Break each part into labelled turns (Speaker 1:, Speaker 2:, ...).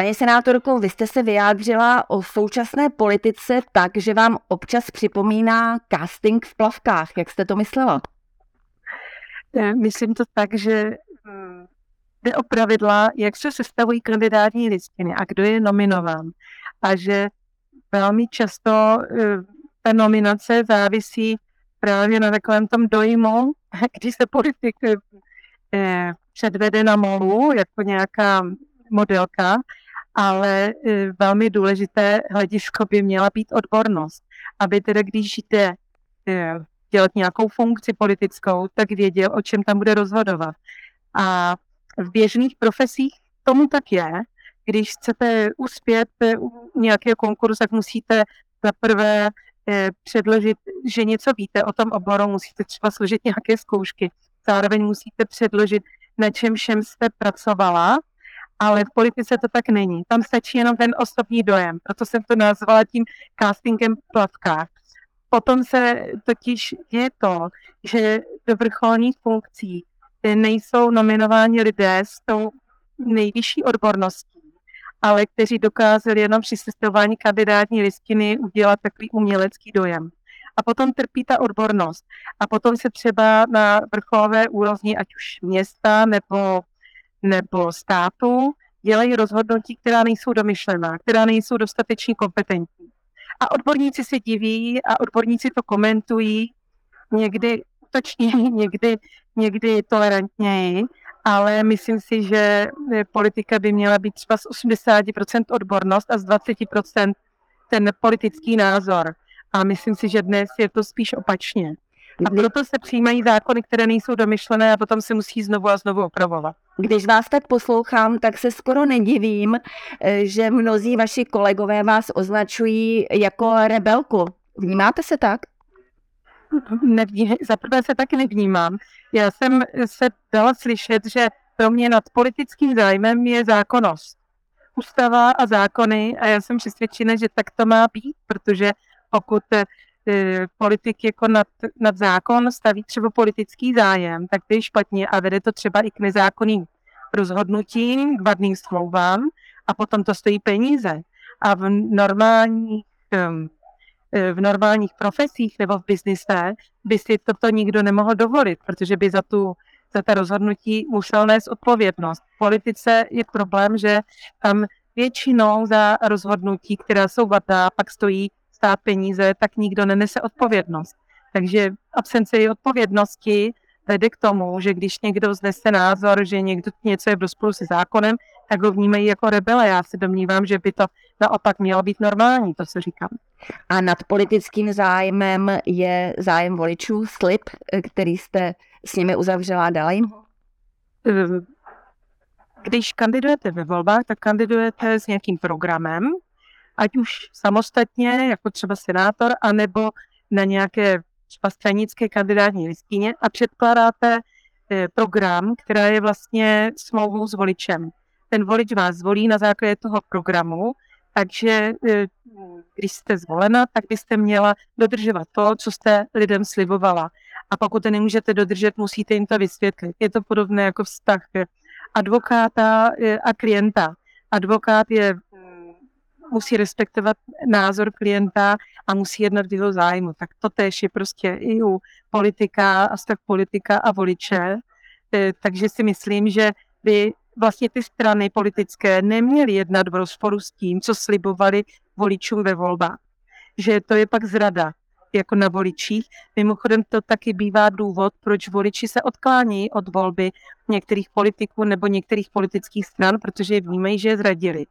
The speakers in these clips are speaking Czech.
Speaker 1: Paní senátorko, vy jste se vyjádřila o současné politice tak, že vám občas připomíná casting v plavkách. Jak jste to myslela?
Speaker 2: Myslím to tak, že hm, jde o pravidla, jak se sestavují kandidátní listiny a kdo je nominován. A že velmi často eh, ta nominace závisí právě na takovém tom dojmu, když se politik eh, předvede na molu jako nějaká modelka, ale eh, velmi důležité hledisko by měla být odbornost, aby teda když jde dělat nějakou funkci politickou, tak věděl, o čem tam bude rozhodovat. A v běžných profesích tomu tak je. Když chcete uspět u nějakého konkursu, tak musíte zaprvé eh, předložit, že něco víte o tom oboru, musíte třeba složit nějaké zkoušky. Zároveň musíte předložit, na čem všem jste pracovala, ale v politice to tak není. Tam stačí jenom ten osobní dojem. Proto jsem to nazvala tím castingem v plavkách. Potom se totiž je to, že do vrcholních funkcí nejsou nominováni lidé s tou nejvyšší odborností, ale kteří dokázali jenom při sestavování kandidátní listiny udělat takový umělecký dojem. A potom trpí ta odbornost. A potom se třeba na vrcholové úrovni, ať už města nebo, nebo státu, dělají rozhodnutí, která nejsou domyšlená, která nejsou dostatečně kompetentní. A odborníci se diví a odborníci to komentují, někdy útočně, někdy, někdy tolerantněji, ale myslím si, že politika by měla být třeba z 80% odbornost a z 20% ten politický názor. A myslím si, že dnes je to spíš opačně. A proto se přijímají zákony, které nejsou domyšlené a potom se musí znovu a znovu opravovat.
Speaker 1: Když vás tak poslouchám, tak se skoro nedivím, eh, že mnozí vaši kolegové vás označují jako rebelku. Vnímáte se tak?
Speaker 2: Nevní, zaprvé se taky nevnímám. Já jsem se dala slyšet, že pro mě nad politickým zájmem je zákonnost. Ústava a zákony a já jsem přesvědčena, že tak to má být, protože pokud E, politik jako nad, nad zákon staví třeba politický zájem, tak to je špatně a vede to třeba i k nezákonným rozhodnutím, k vadným smlouvám a potom to stojí peníze. A v normálních, e, v normálních profesích nebo v biznise by si toto nikdo nemohl dovolit, protože by za, tu, za ta rozhodnutí musel nést odpovědnost. V politice je problém, že tam většinou za rozhodnutí, která jsou vadná, pak stojí stát peníze, tak nikdo nenese odpovědnost. Takže absence odpovědnosti vede k tomu, že když někdo znese názor, že někdo něco je v rozporu se zákonem, tak ho vnímají jako rebele. Já se domnívám, že by to naopak mělo být normální, to se říkám.
Speaker 1: A nad politickým zájmem je zájem voličů, slib, který jste s nimi uzavřela, dala jim
Speaker 2: ehm, Když kandidujete ve volbách, tak kandidujete s nějakým programem, ať už samostatně, jako třeba senátor, anebo na nějaké třeba stranické kandidátní listině a předkládáte eh, program, která je vlastně smlouvou s voličem. Ten volič vás zvolí na základě toho programu, takže eh, když jste zvolena, tak byste měla dodržovat to, co jste lidem slibovala. A pokud to nemůžete dodržet, musíte jim to vysvětlit. Je to podobné jako vztah advokáta eh, a klienta. Advokát je musí respektovat názor klienta a musí jednat v jeho zájmu. Tak to tež je prostě i u politika a vztah politika a voliče. E, takže si myslím, že by vlastně ty strany politické neměly jednat v rozporu s tím, co slibovali voličům ve volbách. Že to je pak zrada jako na voličích. Mimochodem to taky bývá důvod, proč voliči se odklání od volby některých politiků nebo některých politických stran, protože vnímají, že je zradili.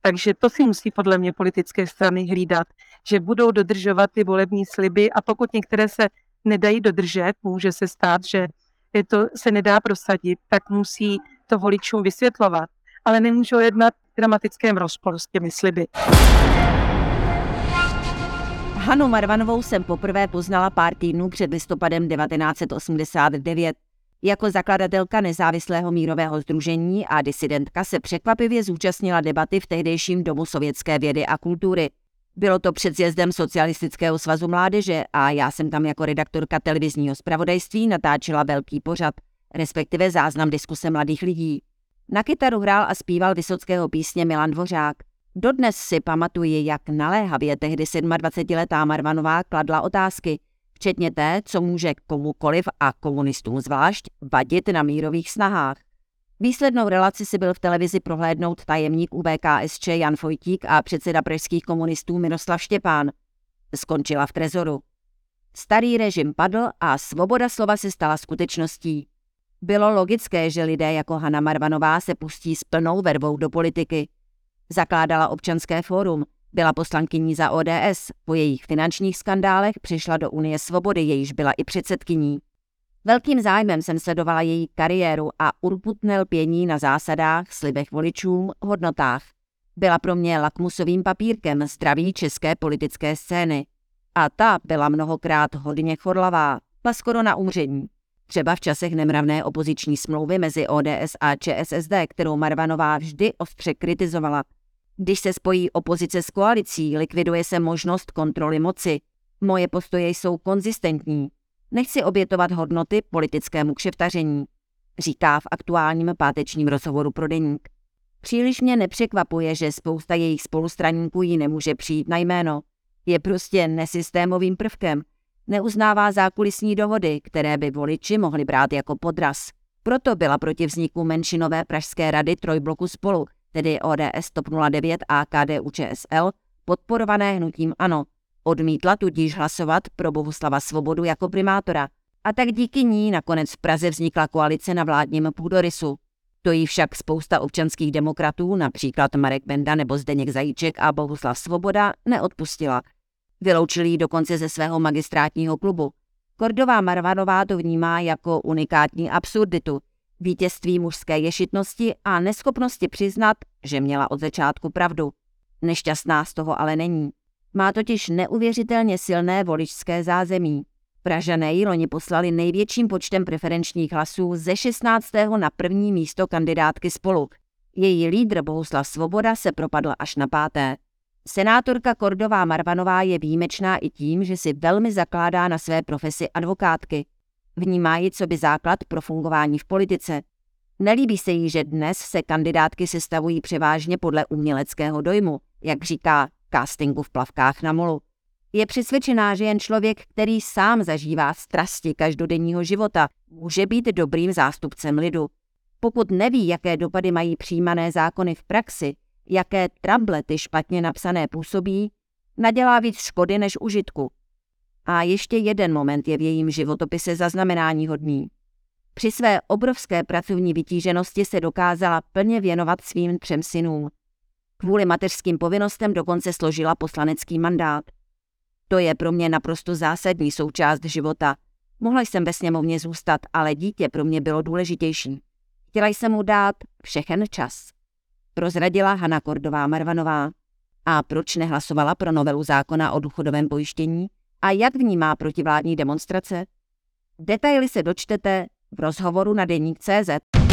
Speaker 2: Takže to si musí podle mě politické strany hlídat, že budou dodržovat ty volební sliby a pokud některé se nedají dodržet, může se stát, že to se nedá prosadit, tak musí to voličům vysvětlovat, ale nemůžou jednat v dramatickém rozporu s těmi sliby.
Speaker 1: Hanu Marvanovou jsem poprvé poznala pár týdnů před listopadem 1989. Jako zakladatelka nezávislého mírového združení a disidentka se překvapivě zúčastnila debaty v tehdejším Domu sovětské vědy a kultury. Bylo to před zjezdem Socialistického svazu mládeže a já jsem tam jako redaktorka televizního zpravodajství natáčela velký pořad, respektive záznam diskuse mladých lidí. Na kytaru hrál a zpíval vysockého písně Milan Dvořák. Dodnes si pamatuji, jak naléhavě tehdy 27-letá Marvanová kladla otázky, včetně té, co může komukoliv a komunistům zvlášť vadit na mírových snahách. Výslednou relaci si byl v televizi prohlédnout tajemník UBKSČ Jan Fojtík a předseda pražských komunistů Miroslav Štěpán. Skončila v trezoru. Starý režim padl a svoboda slova se stala skutečností. Bylo logické, že lidé jako Hanna Marvanová se pustí s plnou vervou do politiky. Zakládala občanské fórum, byla poslankyní za ODS, po jejich finančních skandálech přišla do Unie svobody, jejíž byla i předsedkyní. Velkým zájmem jsem sledovala její kariéru a urputné lpění na zásadách, slibech voličům, hodnotách. Byla pro mě lakmusovým papírkem zdraví české politické scény. A ta byla mnohokrát hodně chorlavá, pa skoro na umření. Třeba v časech nemravné opoziční smlouvy mezi ODS a ČSSD, kterou Marvanová vždy ostře kritizovala. Když se spojí opozice s koalicí, likviduje se možnost kontroly moci. Moje postoje jsou konzistentní. Nechci obětovat hodnoty politickému kšeftaření, říká v aktuálním pátečním rozhovoru pro deník. Příliš mě nepřekvapuje, že spousta jejich spolustraníků ji nemůže přijít na jméno. Je prostě nesystémovým prvkem. Neuznává zákulisní dohody, které by voliči mohli brát jako podraz. Proto byla proti vzniku menšinové pražské rady trojbloku spolu, tedy ODS TOP 09 a KDU ČSL, podporované hnutím ANO, Odmítla tudíž hlasovat pro Bohuslava Svobodu jako primátora. A tak díky ní nakonec v Praze vznikla koalice na vládním půdorysu. To jí však spousta občanských demokratů, například Marek Benda nebo Zdeněk Zajíček a Bohuslav Svoboda, neodpustila. Vyloučili ji dokonce ze svého magistrátního klubu. Kordová Marvanová to vnímá jako unikátní absurditu, vítězství mužské ješitnosti a neschopnosti přiznat, že měla od začátku pravdu. Nešťastná z toho ale není. Má totiž neuvěřitelně silné voličské zázemí. Pražané ji loni poslali největším počtem preferenčních hlasů ze 16. na první místo kandidátky spolu. Její lídr Bohuslav Svoboda se propadl až na páté. Senátorka Kordová Marvanová je výjimečná i tím, že si velmi zakládá na své profesi advokátky. Vnímá ji co by základ pro fungování v politice. Nelíbí se jí, že dnes se kandidátky sestavují převážně podle uměleckého dojmu, jak říká castingu v plavkách na molu. Je přesvědčená, že jen člověk, který sám zažívá strasti každodenního života, může být dobrým zástupcem lidu. Pokud neví, jaké dopady mají přijímané zákony v praxi, jaké trable ty špatně napsané působí, nadělá víc škody než užitku. A ještě jeden moment je v jejím životopise zaznamenání hodný. Při své obrovské pracovní vytíženosti se dokázala plně věnovat svým třem synům. Kvůli mateřským povinnostem dokonce složila poslanecký mandát. To je pro mě naprosto zásadní součást života. Mohla jsem ve sněmovně zůstat, ale dítě pro mě bylo důležitější. Chtěla jsem mu dát všechen čas. Prozradila Hana Kordová Marvanová. A proč nehlasovala pro novelu zákona o důchodovém pojištění? A jak vnímá protivládní demonstrace? Detaily se dočtete v rozhovoru na deník CZ.